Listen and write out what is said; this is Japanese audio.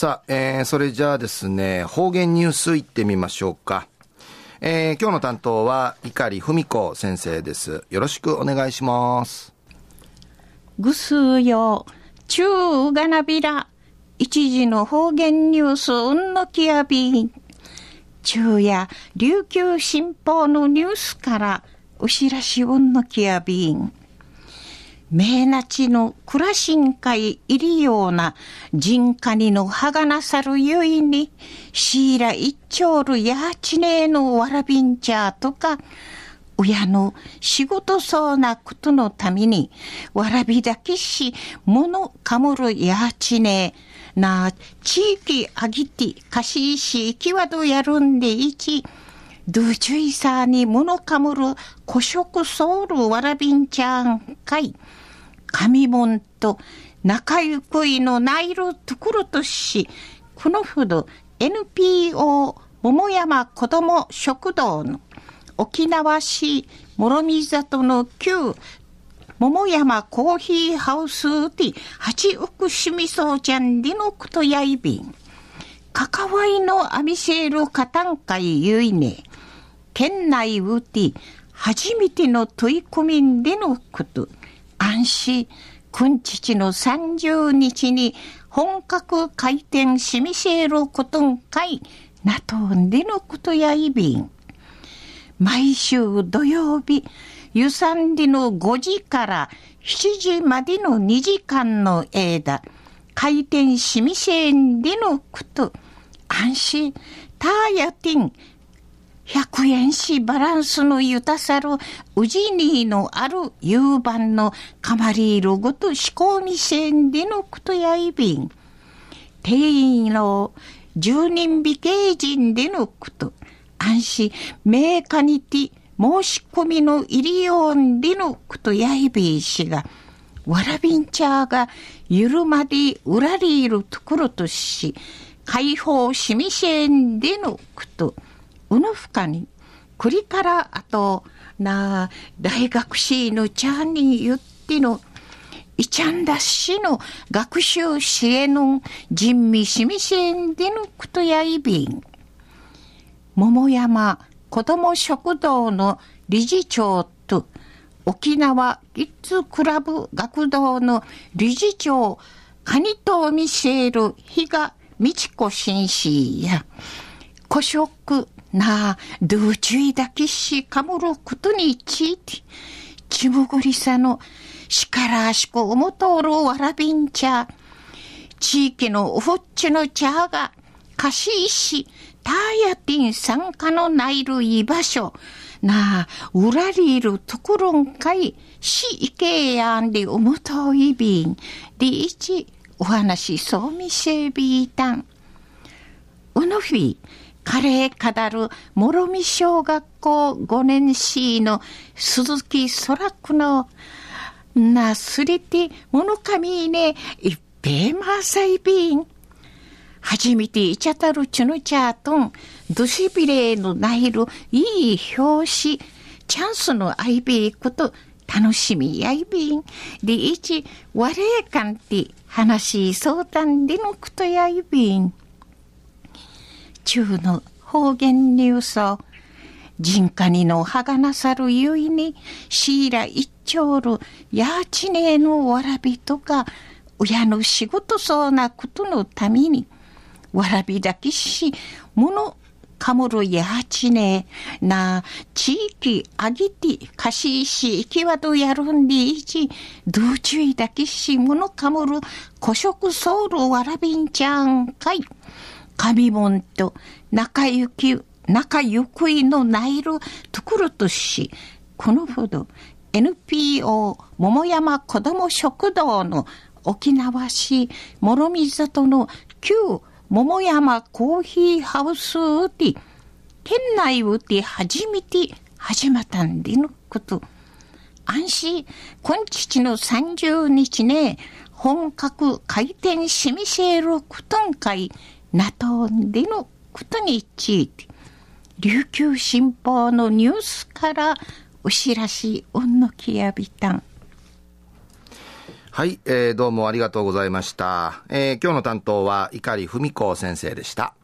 さあ、えー、それじゃあですね、方言ニュースいってみましょうか。えー、今日の担当は、碇文子先生です。よろしくお願いします。ぐすうよ、ちゅうがなびら、一時の方言ニュースうんのきやびん。昼夜、琉球新報のニュースから、うしらしうんのきやびん。名なちの暮らしんかいいりような人家にのはがなさるゆいに、シーラ一丁るやちねえのわらびんちゃとか、親の仕事そうなことのために、わらびだけし、ものかむるやちねえ、な、地域あぎて、かしいし、きわどやるんでいち、ドゥチュイサーにものかむる古食ソウルわらびんちゃんかい。神門と仲ゆくいのないるところとし、このほど NPO 桃山子ども食堂の沖縄市諸見里の旧桃山コーヒーハウスで八億しみそうちゃんでのことやいびん。関わいのアミセールカタン会ゆいね。県内うて初めての取り組みでのこと。安心、君父の30日に本格開店しみせることんかい、なとんでのことやいびん。毎週土曜日、ゆさんりの5時から7時までの2時間の間、開店しみせんでのこと、安心、たやてん、100円しバランスのゆたさるうじにのある夕晩のかまりいるごと仕込みせんでのことやいびん。定員の十人美形人でのこと。安心、メーカニティ、申し込みの入りよんでのことやいびんしが、わらびんちゃーがゆるまでうらりいるところとし、解放しみせんでのこと。うぬふかに、くりからあと、な、大学士のちゃんに言っての、いちゃんだしの学習支援の人味しみせんでのことやいびん。桃山子ども食堂の理事長と沖縄キッズクラブ学童の理事長、カニトミシェル比嘉美智子紳士や、古食なあ、どうちゅいだけしかむることについて、ちむぐりさのしからしくおもとるわらびん茶、地域のおふっちの茶が、貸し石、ターヤティン参加のないる居場所、なあ、うらりいるところんかい、しいけやんでおもといびん、でいち、お話そうみせびいたん。うのふい、カレー語る諸見小学校5年 C の鈴木空くのなすりて物神ねいっぺまさいびん。初めていちゃたるちゅぬちゃとん、どしびれのないるいい表紙、チャンスのあいびいこと楽しみやいびん。でいち、われえかんて話相談でのことやいびん。中の方言ニュースを、人家にのはがなさるゆいに、シーラ一丁るやちねえのわらびとか、親の仕事そうなことのために、わらびだけし、ものかむるやちねえ、な、地域あぎて、かしいし、行きわどやるんでいち、どうちゅいだけし、ものかむる、古食ソウルわらびんちゃんかい。神門と仲行き、仲行いのないるところとし、このほど NPO 桃山子ども食堂の沖縄市諸見里の旧桃山コーヒーハウスで、県内で初めて始まったんでのこと。安心、今日の30日ね、本格開店しみせることんかい、なとんでのことについて、琉球新報のニュースからお知らしおんのきやびたん。はい、えー、どうもありがとうございました。えー、今日の担当は碇文子先生でした。